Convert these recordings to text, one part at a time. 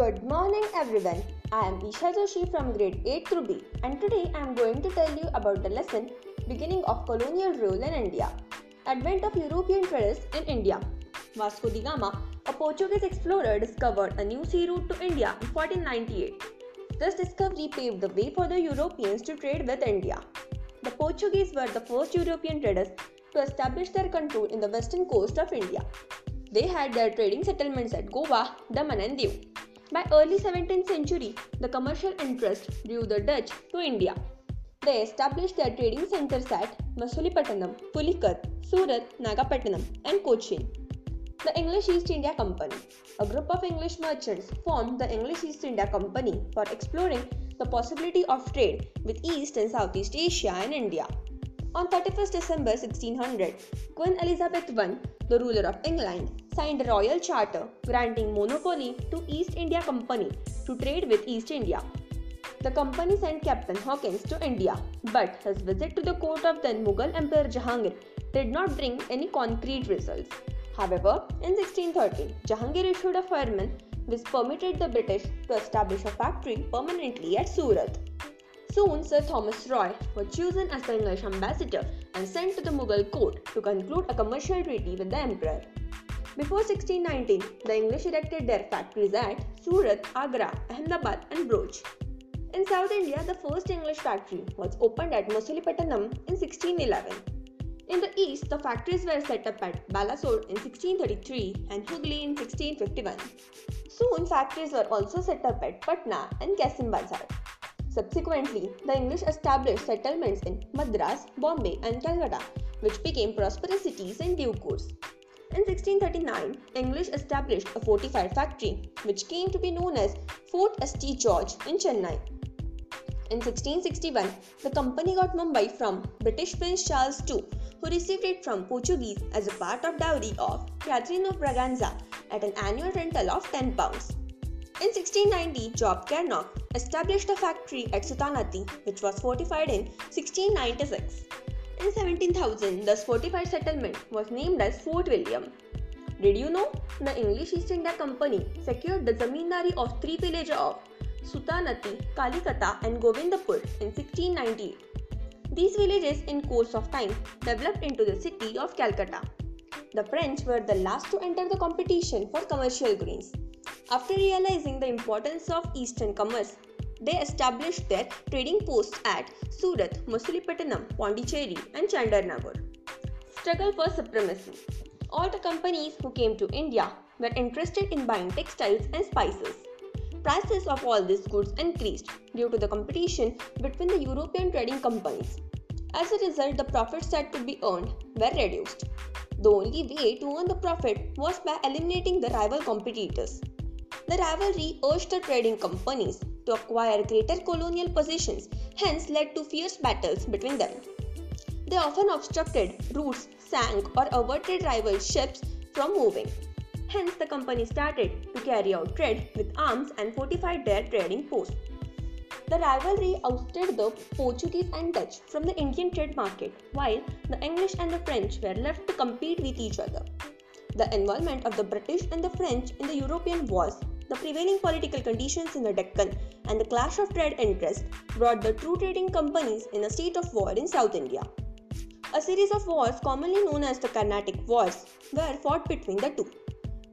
Good morning everyone. I am Isha Joshi from grade 8 through B and today I am going to tell you about the lesson beginning of colonial rule in India. Advent of European traders in India. Vasco da Gama, a Portuguese explorer, discovered a new sea route to India in 1498. This discovery paved the way for the Europeans to trade with India. The Portuguese were the first European traders to establish their control in the western coast of India. They had their trading settlements at Goa, Daman and Diu. By early 17th century, the commercial interest drew the Dutch to India. They established their trading centers at Masulipatanam, Pulicat, Surat, Nagapattinam and Cochin. The English East India Company. A group of English merchants formed the English East India Company for exploring the possibility of trade with East and Southeast Asia and India. On 31st December 1600, Queen Elizabeth I, the ruler of England, signed a royal charter granting monopoly to East India Company to trade with East India. The company sent Captain Hawkins to India, but his visit to the court of then Mughal Emperor Jahangir did not bring any concrete results. However, in 1613, Jahangir issued a firman which permitted the British to establish a factory permanently at Surat. Soon, Sir Thomas Roy was chosen as the English ambassador and sent to the Mughal court to conclude a commercial treaty with the emperor. Before 1619, the English erected their factories at Surat, Agra, Ahmedabad, and Bhuj. In South India, the first English factory was opened at Masulipatanam in 1611. In the east, the factories were set up at Balasore in 1633 and Hooghly in 1651. Soon, factories were also set up at Patna and Kasim Bazar. Subsequently, the English established settlements in Madras, Bombay, and Calcutta, which became prosperous cities in due course. In 1639, English established a fortified factory, which came to be known as Fort St. George in Chennai. In 1661, the company got Mumbai from British Prince Charles II, who received it from Portuguese as a part of dowry of Catherine of Braganza at an annual rental of 10 pounds. In 1690, Job Charnock established a factory at Sutanati, which was fortified in 1696. In 17,000, this fortified settlement was named as Fort William. Did you know the English East India Company secured the zamindari of three villages of Sutanati, Kalikata, and Govindapur in 1698? These villages, in course of time, developed into the city of Calcutta. The French were the last to enter the competition for commercial grains. After realizing the importance of eastern commerce, they established their trading posts at Surat, Masulipatanam, Pondicherry, and Chandarnagar. Struggle for supremacy. All the companies who came to India were interested in buying textiles and spices. Prices of all these goods increased due to the competition between the European trading companies. As a result, the profits that could be earned were reduced. The only way to earn the profit was by eliminating the rival competitors. The rivalry urged the trading companies to acquire greater colonial possessions, hence led to fierce battles between them. They often obstructed routes, sank, or averted rival ships from moving. Hence, the company started to carry out trade with arms and fortified their trading posts. The rivalry ousted the Portuguese and Dutch from the Indian trade market, while the English and the French were left to compete with each other. The involvement of the British and the French in the European wars the prevailing political conditions in the Deccan and the clash of trade interests brought the true trading companies in a state of war in South India. A series of wars, commonly known as the Carnatic Wars, were fought between the two.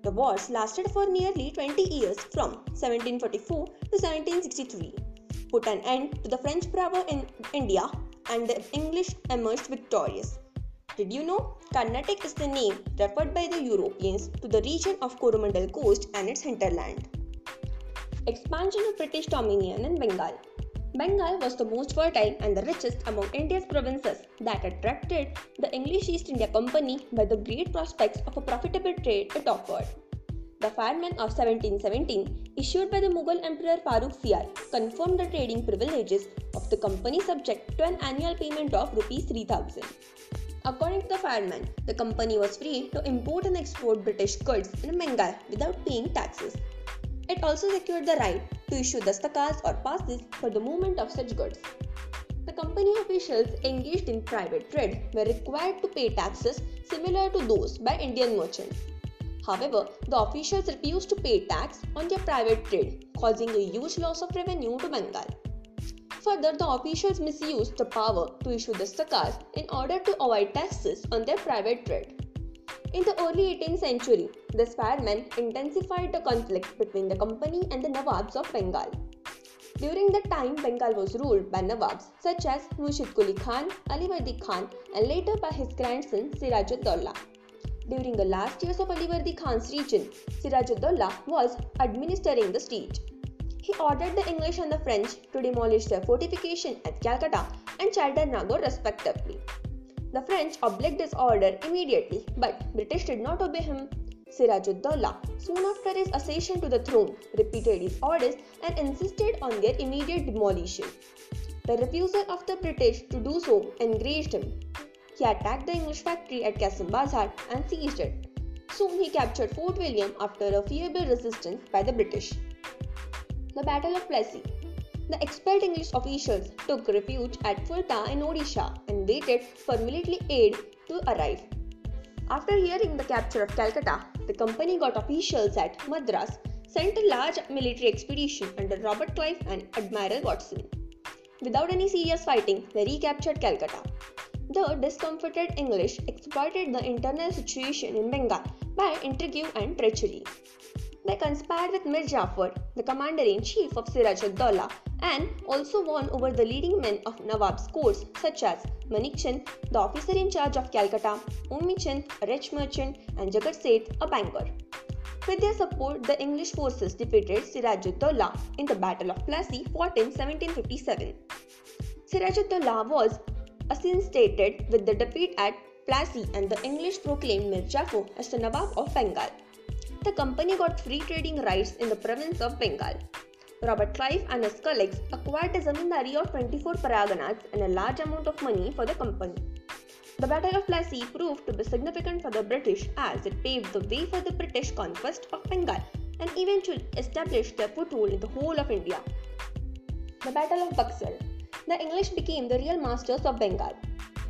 The wars lasted for nearly 20 years from 1744 to 1763, put an end to the French power in India, and the English emerged victorious. Did you know Carnatic is the name referred by the Europeans to the region of Coromandel coast and its hinterland? Expansion of British dominion in Bengal. Bengal was the most fertile and the richest among India's provinces that attracted the English East India Company by the great prospects of a profitable trade it offered. The Firman of 1717, issued by the Mughal Emperor Farrukhsiyar, confirmed the trading privileges of the company subject to an annual payment of rupees 3000. According to the firman, the company was free to import and export British goods in Bengal without paying taxes. It also secured the right to issue dastakhals or passes for the movement of such goods. The company officials engaged in private trade were required to pay taxes similar to those by Indian merchants. However, the officials refused to pay tax on their private trade, causing a huge loss of revenue to Bengal. Further, the officials misused the power to issue the zakats in order to avoid taxes on their private trade. In the early 18th century, the Sparemen intensified the conflict between the company and the Nawabs of Bengal. During that time, Bengal was ruled by Nawabs such as Murshid Quli Khan, Ali Alivardi Khan, and later by his grandson Sirajud-Dowla. During the last years of Ali Alivardi Khan's regime, Sirajud-Dowla was administering the state. He ordered the English and the French to demolish their fortification at Calcutta and Chandernagore respectively. The French obeyed this order immediately, but British did not obey him. Sirajud-Dowla, soon after his accession to the throne, repeated his orders and insisted on their immediate demolition. The refusal of the British to do so enraged him. He attacked the English factory at Kasim Bazar and seized it. Soon he captured Fort William after a feeble resistance by the British the Battle of Plassey. The expelled English officials took refuge at Fulta in Odisha and waited for military aid to arrive. After hearing the capture of Calcutta, the company got officials at Madras sent a large military expedition under Robert Clive and Admiral Watson. Without any serious fighting, they recaptured Calcutta. The discomfited English exploited the internal situation in Bengal by intrigue and treachery. They conspired with Mir Jafar, the commander in chief of Siraj ad and also won over the leading men of Nawab's courts, such as Manik Chand, the officer in charge of Calcutta, Ummi Chand, a rich merchant, and Jagat Seth, a banker. With their support, the English forces defeated Sirajud-Dowla in the Battle of Plassey fought in 1757. Sirajud-Dowla was assassinated with the defeat at Plassey and the English proclaimed Mir Jafar as the Nawab of Bengal the company got free trading rights in the province of Bengal. Robert Clive and his colleagues acquired a zamindari of 24 paraganas and a large amount of money for the company. The Battle of Plassey proved to be significant for the British as it paved the way for the British conquest of Bengal and eventually established their foothold in the whole of India. The Battle of Buxar. The English became the real masters of Bengal.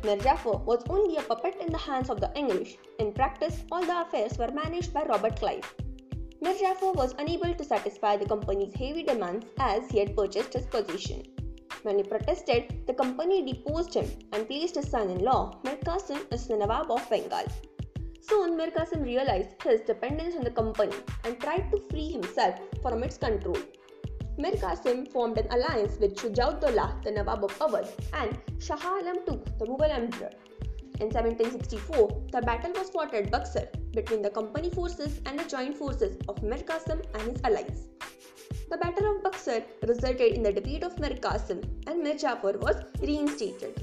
Mir Jafar was only a puppet in the hands of the English. In practice, all the affairs were managed by Robert Clive. Mir Jafar was unable to satisfy the company's heavy demands as he had purchased his position. When he protested, the company deposed him and placed his son-in-law, Mir Qasim, as the Nawab of Bengal. Soon, Mir Qasim realized his dependence on the company and tried to free himself from its control. Mir Qasim formed an alliance with Shujauddaulah, the Nawab of Awadh, and Shah Alam II, the Mughal emperor. In 1764, the battle was fought at Buxar between the company forces and the joint forces of Mir Qasim and his allies. The Battle of Buxar resulted in the defeat of Mir Qasim and Mir Jafar was reinstated.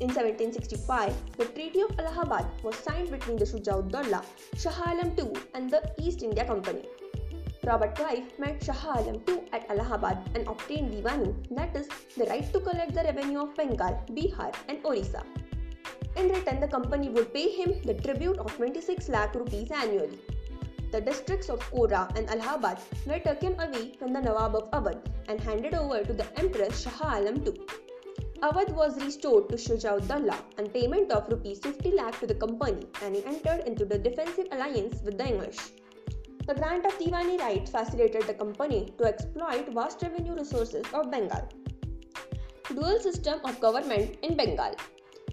In 1765, the Treaty of Allahabad was signed between the Shujauddaulah, Shah Alam II and the East India Company. Robert Clive met Shah Alam II at Allahabad and obtained Diwani, that is, the right to collect the revenue of Bengal, Bihar, and Orissa. In return, the company would pay him the tribute of 26 lakh rupees annually. The districts of Kora and Allahabad were taken away from the Nawab of Awadh and handed over to the Empress Shah Alam II. Awadh was restored to Shujauddaulah and payment of rupees 50 lakh to the company and he entered into the defensive alliance with the English. The grant of Diwani rights facilitated the company to exploit vast revenue resources of Bengal. Dual system of government in Bengal.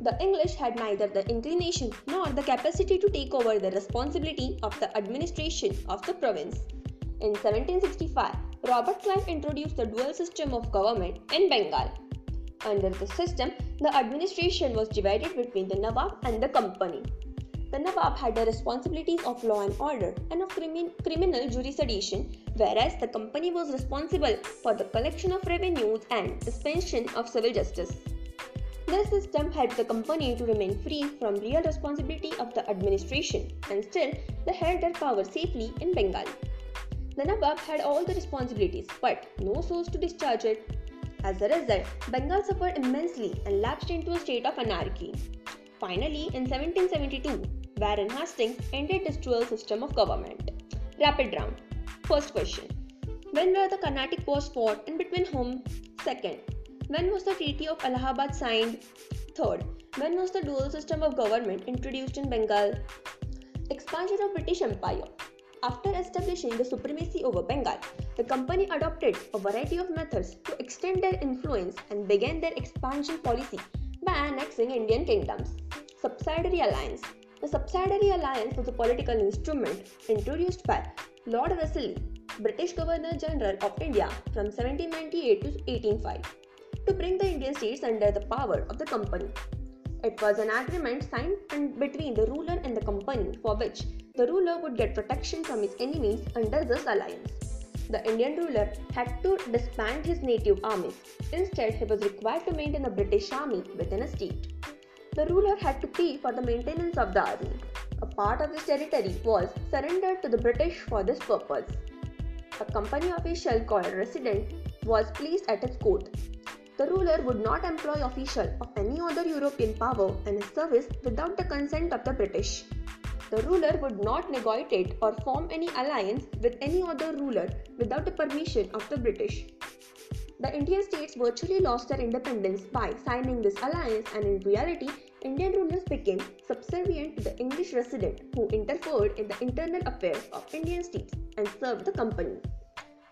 The English had neither the inclination nor the capacity to take over the responsibility of the administration of the province. In 1765, Robert Clive introduced the dual system of government in Bengal. Under the system, the administration was divided between the Nawab and the company the Nawab had the responsibilities of law and order and of crimin- criminal jurisdiction, whereas the company was responsible for the collection of revenues and suspension of civil justice. This system helped the company to remain free from real responsibility of the administration and still they held their power safely in Bengal. The Nawab had all the responsibilities but no source to discharge it. As a result, Bengal suffered immensely and lapsed into a state of anarchy. Finally, in 1772, Warren Hastings ended this dual system of government. Rapid round. First question. When were the Carnatic Wars fought and between whom? Second. When was the Treaty of Allahabad signed? Third. When was the dual system of government introduced in Bengal? Expansion of British Empire. After establishing the supremacy over Bengal, the company adopted a variety of methods to extend their influence and began their expansion policy by annexing Indian kingdoms. Subsidiary Alliance The subsidiary alliance was a political instrument introduced by Lord Wellesley, British Governor General of India from 1798 to 1805, to bring the Indian states under the power of the company. It was an agreement signed between the ruler and the company for which the ruler would get protection from his enemies under this alliance. The Indian ruler had to disband his native armies. Instead, he was required to maintain a British army within a state. The ruler had to pay for the maintenance of the army. A part of this territory was surrendered to the British for this purpose. A company official called resident was placed at its court the ruler would not employ official of any other European power in his service without the consent of the British. The ruler would not negotiate or form any alliance with any other ruler without the permission of the British. The Indian states virtually lost their independence by signing this alliance, and in reality, Indian rulers became subservient to the English resident who interfered in the internal affairs of Indian states and served the company.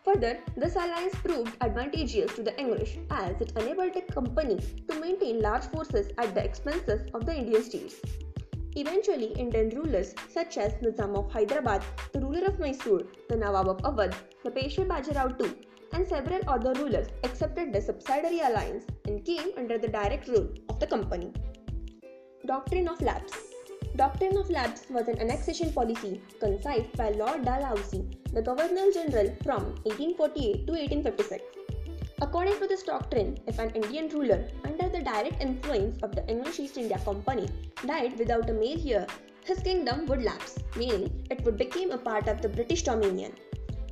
Further, this alliance proved advantageous to the English as it enabled the company to maintain large forces at the expenses of the Indian states. Eventually, Indian rulers such as Nizam of Hyderabad, the ruler of Mysore, the Nawab of Awadh, the Peshwa Bajirao II, and several other rulers accepted the subsidiary alliance and came under the direct rule of the company. Doctrine of Lapse Doctrine of lapse was an annexation policy conceived by Lord Dalhousie, the Governor General from 1848 to 1856. According to this doctrine, if an Indian ruler, under the direct influence of the English East India Company, died without a male heir, his kingdom would lapse, meaning it would become a part of the British Dominion.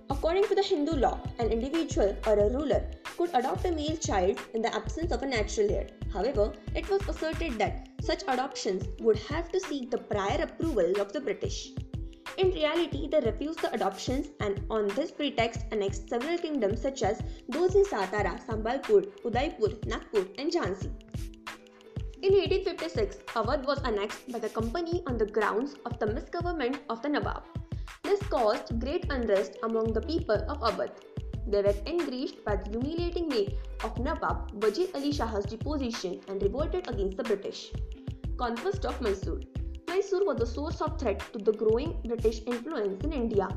According to the Hindu law, an individual or a ruler could adopt a male child in the absence of a natural heir. However, it was asserted that such adoptions would have to seek the prior approval of the British. In reality, they refused the adoptions and on this pretext annexed several kingdoms such as those in Satara, Sambalpur, Udaipur, Nagpur, and Jhansi. In 1856, Awadh was annexed by the company on the grounds of the misgovernment of the Nawab. This caused great unrest among the people of Awadh. They were enraged by the humiliating way of Nawab Wajid Ali Shah's deposition and revolted against the British. Conquest of Mysore Mysore was a source of threat to the growing British influence in India.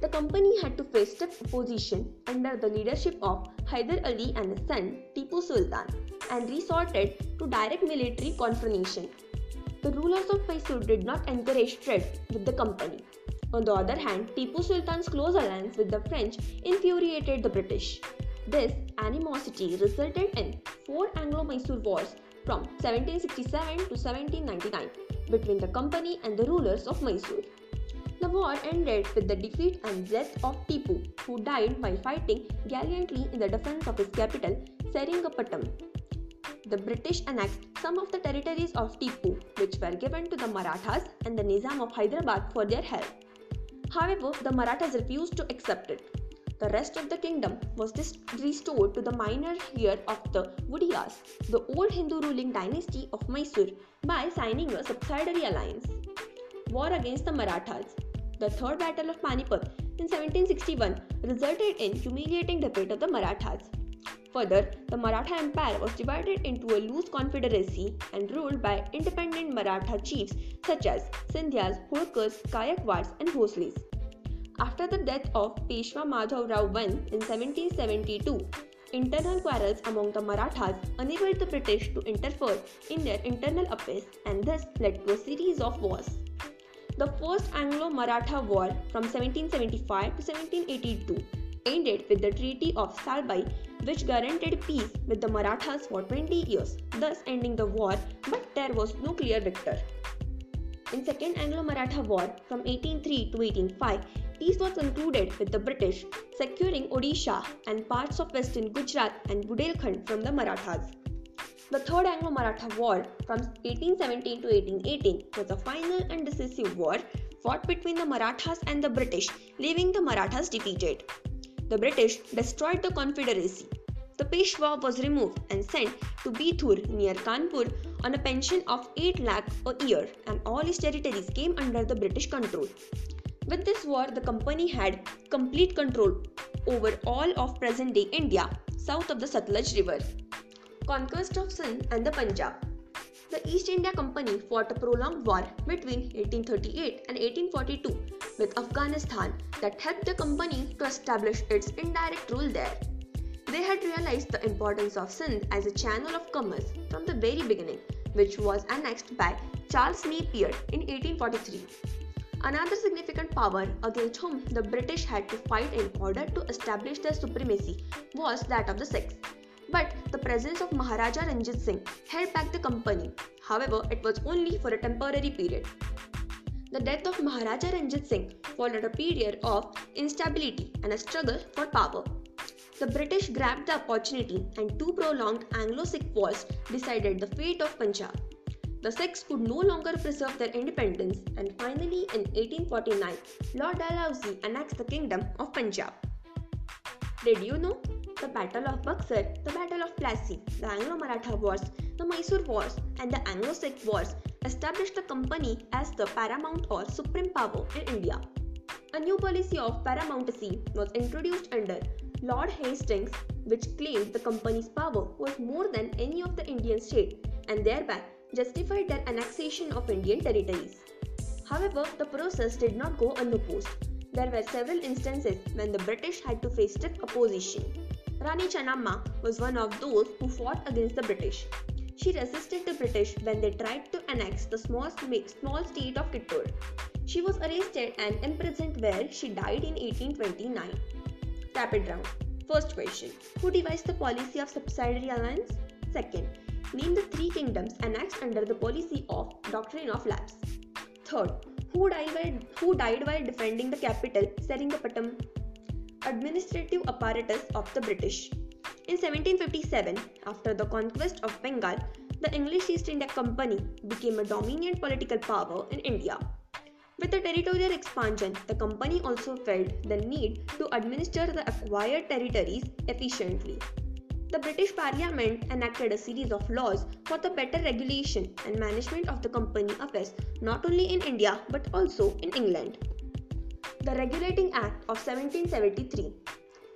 The company had to face stiff opposition under the leadership of Hyder Ali and his son Tipu Sultan and resorted to direct military confrontation. The rulers of Mysore did not encourage trade with the company on the other hand, Tipu Sultan's close alliance with the French infuriated the British. This animosity resulted in four Anglo-Mysore wars from 1767 to 1799 between the company and the rulers of Mysore. The war ended with the defeat and death of Tipu, who died while fighting gallantly in the defense of his capital, Seringapatam. The British annexed some of the territories of Tipu, which were given to the Marathas and the Nizam of Hyderabad for their help. However, the Marathas refused to accept it. The rest of the kingdom was restored to the minor heir of the Wodiyars, the old Hindu ruling dynasty of Mysore, by signing a subsidiary alliance. War against the Marathas. The Third Battle of Panipat in 1761 resulted in humiliating defeat of the Marathas. Further, the Maratha Empire was divided into a loose confederacy and ruled by independent Maratha chiefs such as Scindias, Holkars, Gayakwads, and Bhosles. After the death of Peshwa Madhav Rao I in 1772, internal quarrels among the Marathas enabled the British to interfere in their internal affairs and this led to a series of wars. The First Anglo Maratha War from 1775 to 1782 ended with the Treaty of Salbai, which guaranteed peace with the Marathas for 20 years, thus ending the war, but there was no clear victor. In Second Anglo-Maratha War from 1803 to 1805, peace was concluded with the British securing Odisha and parts of western Gujarat and Bundelkhand from the Marathas. The Third Anglo-Maratha War from 1817 to 1818 was a final and decisive war fought between the Marathas and the British, leaving the Marathas defeated the British destroyed the Confederacy. The Peshwa was removed and sent to Bithur near Kanpur on a pension of 8 lakh a year and all his territories came under the British control. With this war, the company had complete control over all of present day India south of the Satluj River. Conquest of Sindh and the Punjab. The East India Company fought a prolonged war between 1838 and 1842 with Afghanistan that helped the company to establish its indirect rule there. They had realized the importance of Sindh as a channel of commerce from the very beginning, which was annexed by Charles Napier in 1843. Another significant power against whom the British had to fight in order to establish their supremacy was that of the Sikhs. But the presence of Maharaja Ranjit Singh held back the company. However, it was only for a temporary period. The death of Maharaja Ranjit Singh followed a period of instability and a struggle for power. The British grabbed the opportunity and two prolonged Anglo-Sikh wars decided the fate of Punjab. The Sikhs could no longer preserve their independence and finally in 1849 Lord Dalhousie annexed the kingdom of Punjab. Did you know? The Battle of Buxar, the Battle of Plassey, the Anglo-Maratha Wars, the Mysore Wars and the Anglo-Sikh Wars established the company as the paramount or supreme power in India. A new policy of paramountcy was introduced under Lord Hastings which claimed the company's power was more than any of the Indian state and thereby justified their annexation of Indian territories. However, the process did not go unopposed. There were several instances when the British had to face stiff opposition. Rani Channamma was one of those who fought against the British. She resisted the British when they tried to annex the small, small state of Kittur. She was arrested and imprisoned where she died in 1829. Rapid round. First question Who devised the policy of subsidiary alliance? Second, Name the three kingdoms annexed under the policy of Doctrine of Lapse. Third, who died while, who died while defending the capital, Seringapatam? Administrative apparatus of the British. In 1757, after the conquest of Bengal, the English East India Company became a dominant political power in India. With the territorial expansion, the company also felt the need to administer the acquired territories efficiently the British Parliament enacted a series of laws for the better regulation and management of the company affairs not only in India but also in England. The Regulating Act of 1773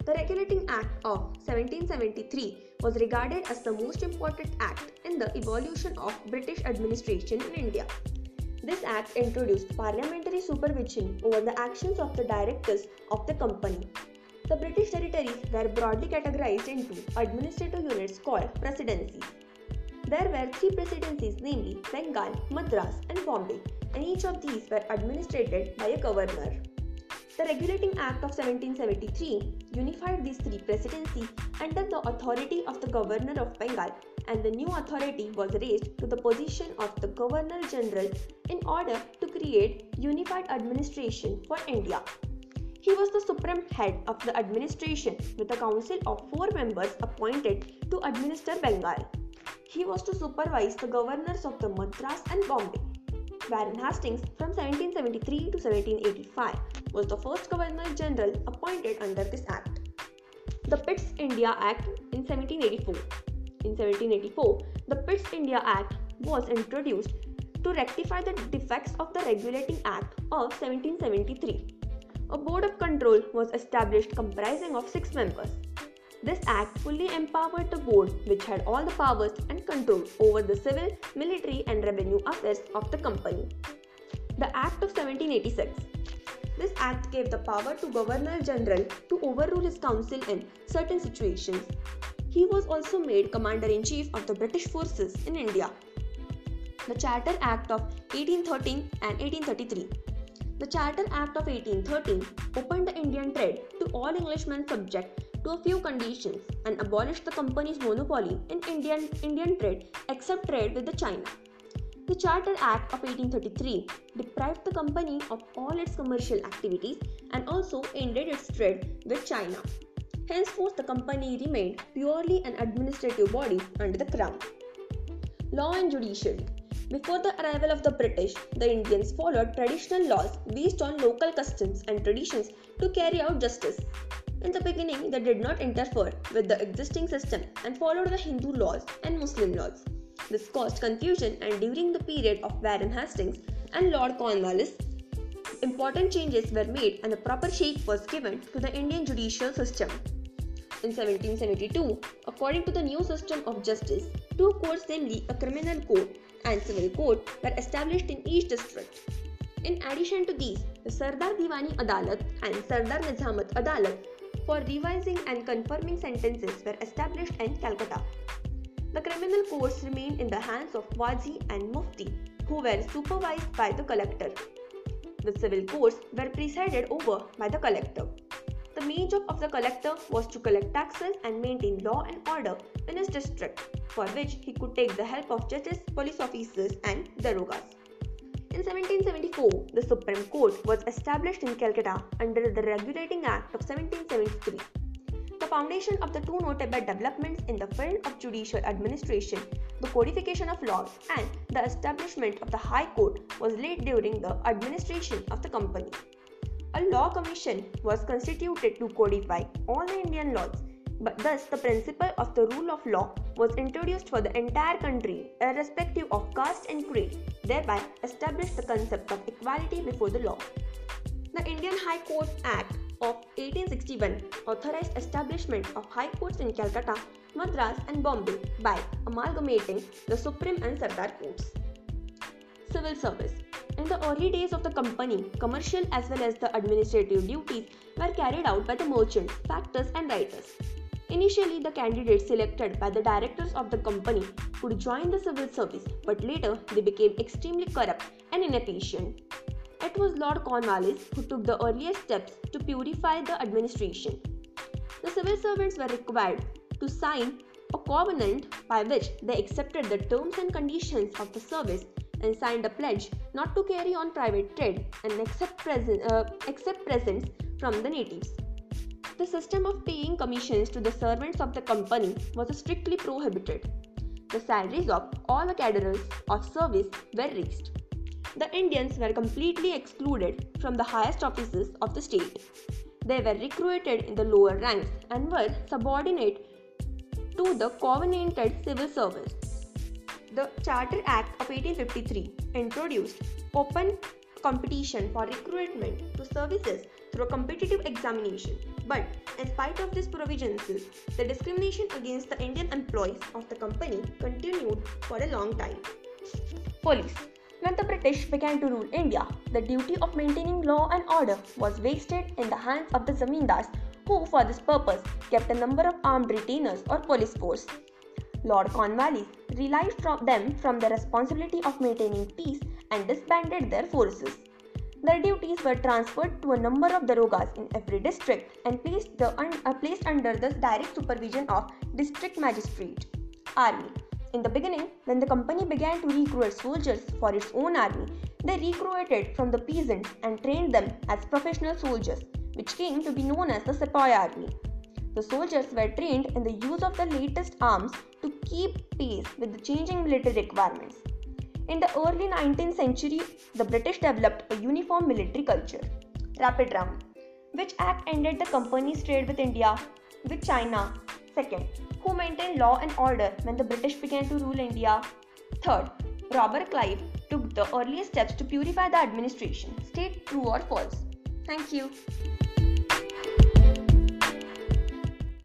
The Regulating Act of 1773 was regarded as the most important act in the evolution of British administration in India. This act introduced parliamentary supervision over the actions of the directors of the company the British territories were broadly categorized into administrative units called presidencies. There were three presidencies, namely Bengal, Madras, and Bombay, and each of these were administered by a governor. The Regulating Act of 1773 unified these three presidencies under the authority of the Governor of Bengal, and the new authority was raised to the position of the Governor General in order to create unified administration for India. He was the supreme head of the administration with a council of four members appointed to administer Bengal. He was to supervise the governors of the Madras and Bombay. Warren Hastings from 1773 to 1785 was the first Governor General appointed under this act. The Pitt's India Act in 1784. In 1784, the Pitt's India Act was introduced to rectify the defects of the Regulating Act of 1773 a board of control was established comprising of six members. This act fully empowered the board, which had all the powers and control over the civil, military, and revenue affairs of the company. The Act of 1786. This act gave the power to Governor General to overrule his council in certain situations. He was also made Commander in Chief of the British forces in India. The Charter Act of 1813 and 1833 the Charter Act of 1813 opened the Indian trade to all Englishmen subject to a few conditions and abolished the company's monopoly in Indian, Indian trade except trade with the China. The Charter Act of 1833 deprived the company of all its commercial activities and also ended its trade with China. Henceforth, the company remained purely an administrative body under the Crown. Law and Judiciary before the arrival of the British, the Indians followed traditional laws based on local customs and traditions to carry out justice. In the beginning, they did not interfere with the existing system and followed the Hindu laws and Muslim laws. This caused confusion, and during the period of Warren Hastings and Lord Cornwallis, important changes were made and a proper shape was given to the Indian judicial system. In 1772, according to the new system of justice, two courts, namely a criminal court and civil court, were established in each district. In addition to these, the Sardar Diwani Adalat and Sardar Nizamat Adalat for revising and confirming sentences were established in Calcutta. The criminal courts remained in the hands of Qazi and Mufti, who were supervised by the collector. The civil courts were presided over by the collector. The main job of the collector was to collect taxes and maintain law and order in his district, for which he could take the help of judges, police officers, and darogas. In 1774, the Supreme Court was established in Calcutta under the Regulating Act of 1773. The foundation of the two notable developments in the field of judicial administration, the codification of laws and the establishment of the High Court, was laid during the administration of the company. A law commission was constituted to codify all the Indian laws, but thus the principle of the rule of law was introduced for the entire country, irrespective of caste and creed, thereby established the concept of equality before the law. The Indian High Court Act of 1861 authorized establishment of high courts in Calcutta, Madras and Bombay by amalgamating the Supreme and Sardar courts. Civil service in the early days of the company, commercial as well as the administrative duties were carried out by the merchants, factors, and writers. Initially, the candidates selected by the directors of the company could join the civil service, but later they became extremely corrupt and inefficient. It was Lord Cornwallis who took the earliest steps to purify the administration. The civil servants were required to sign a covenant by which they accepted the terms and conditions of the service and signed a pledge not to carry on private trade and accept, present, uh, accept presents from the natives. The system of paying commissions to the servants of the company was strictly prohibited. The salaries of all the cadres of service were raised. The Indians were completely excluded from the highest offices of the state. They were recruited in the lower ranks and were subordinate to the covenanted civil service. The Charter Act of 1853 introduced open competition for recruitment to services through a competitive examination. But in spite of these provisions, the discrimination against the Indian employees of the company continued for a long time. Police when the British began to rule India, the duty of maintaining law and order was vested in the hands of the zamindars, who, for this purpose, kept a number of armed retainers or police force. Lord Cornwallis relieved them from the responsibility of maintaining peace and disbanded their forces. Their duties were transferred to a number of darogas in every district and placed, the, uh, placed under the direct supervision of district magistrate. Army In the beginning, when the company began to recruit soldiers for its own army, they recruited from the peasants and trained them as professional soldiers, which came to be known as the Sepoy Army. The soldiers were trained in the use of the latest arms keep pace with the changing military requirements. In the early 19th century, the British developed a uniform military culture. Rapid round. Which act ended the company's trade with India, with China? Second, who maintained law and order when the British began to rule India? Third, Robert Clive took the earliest steps to purify the administration. State true or false. Thank you.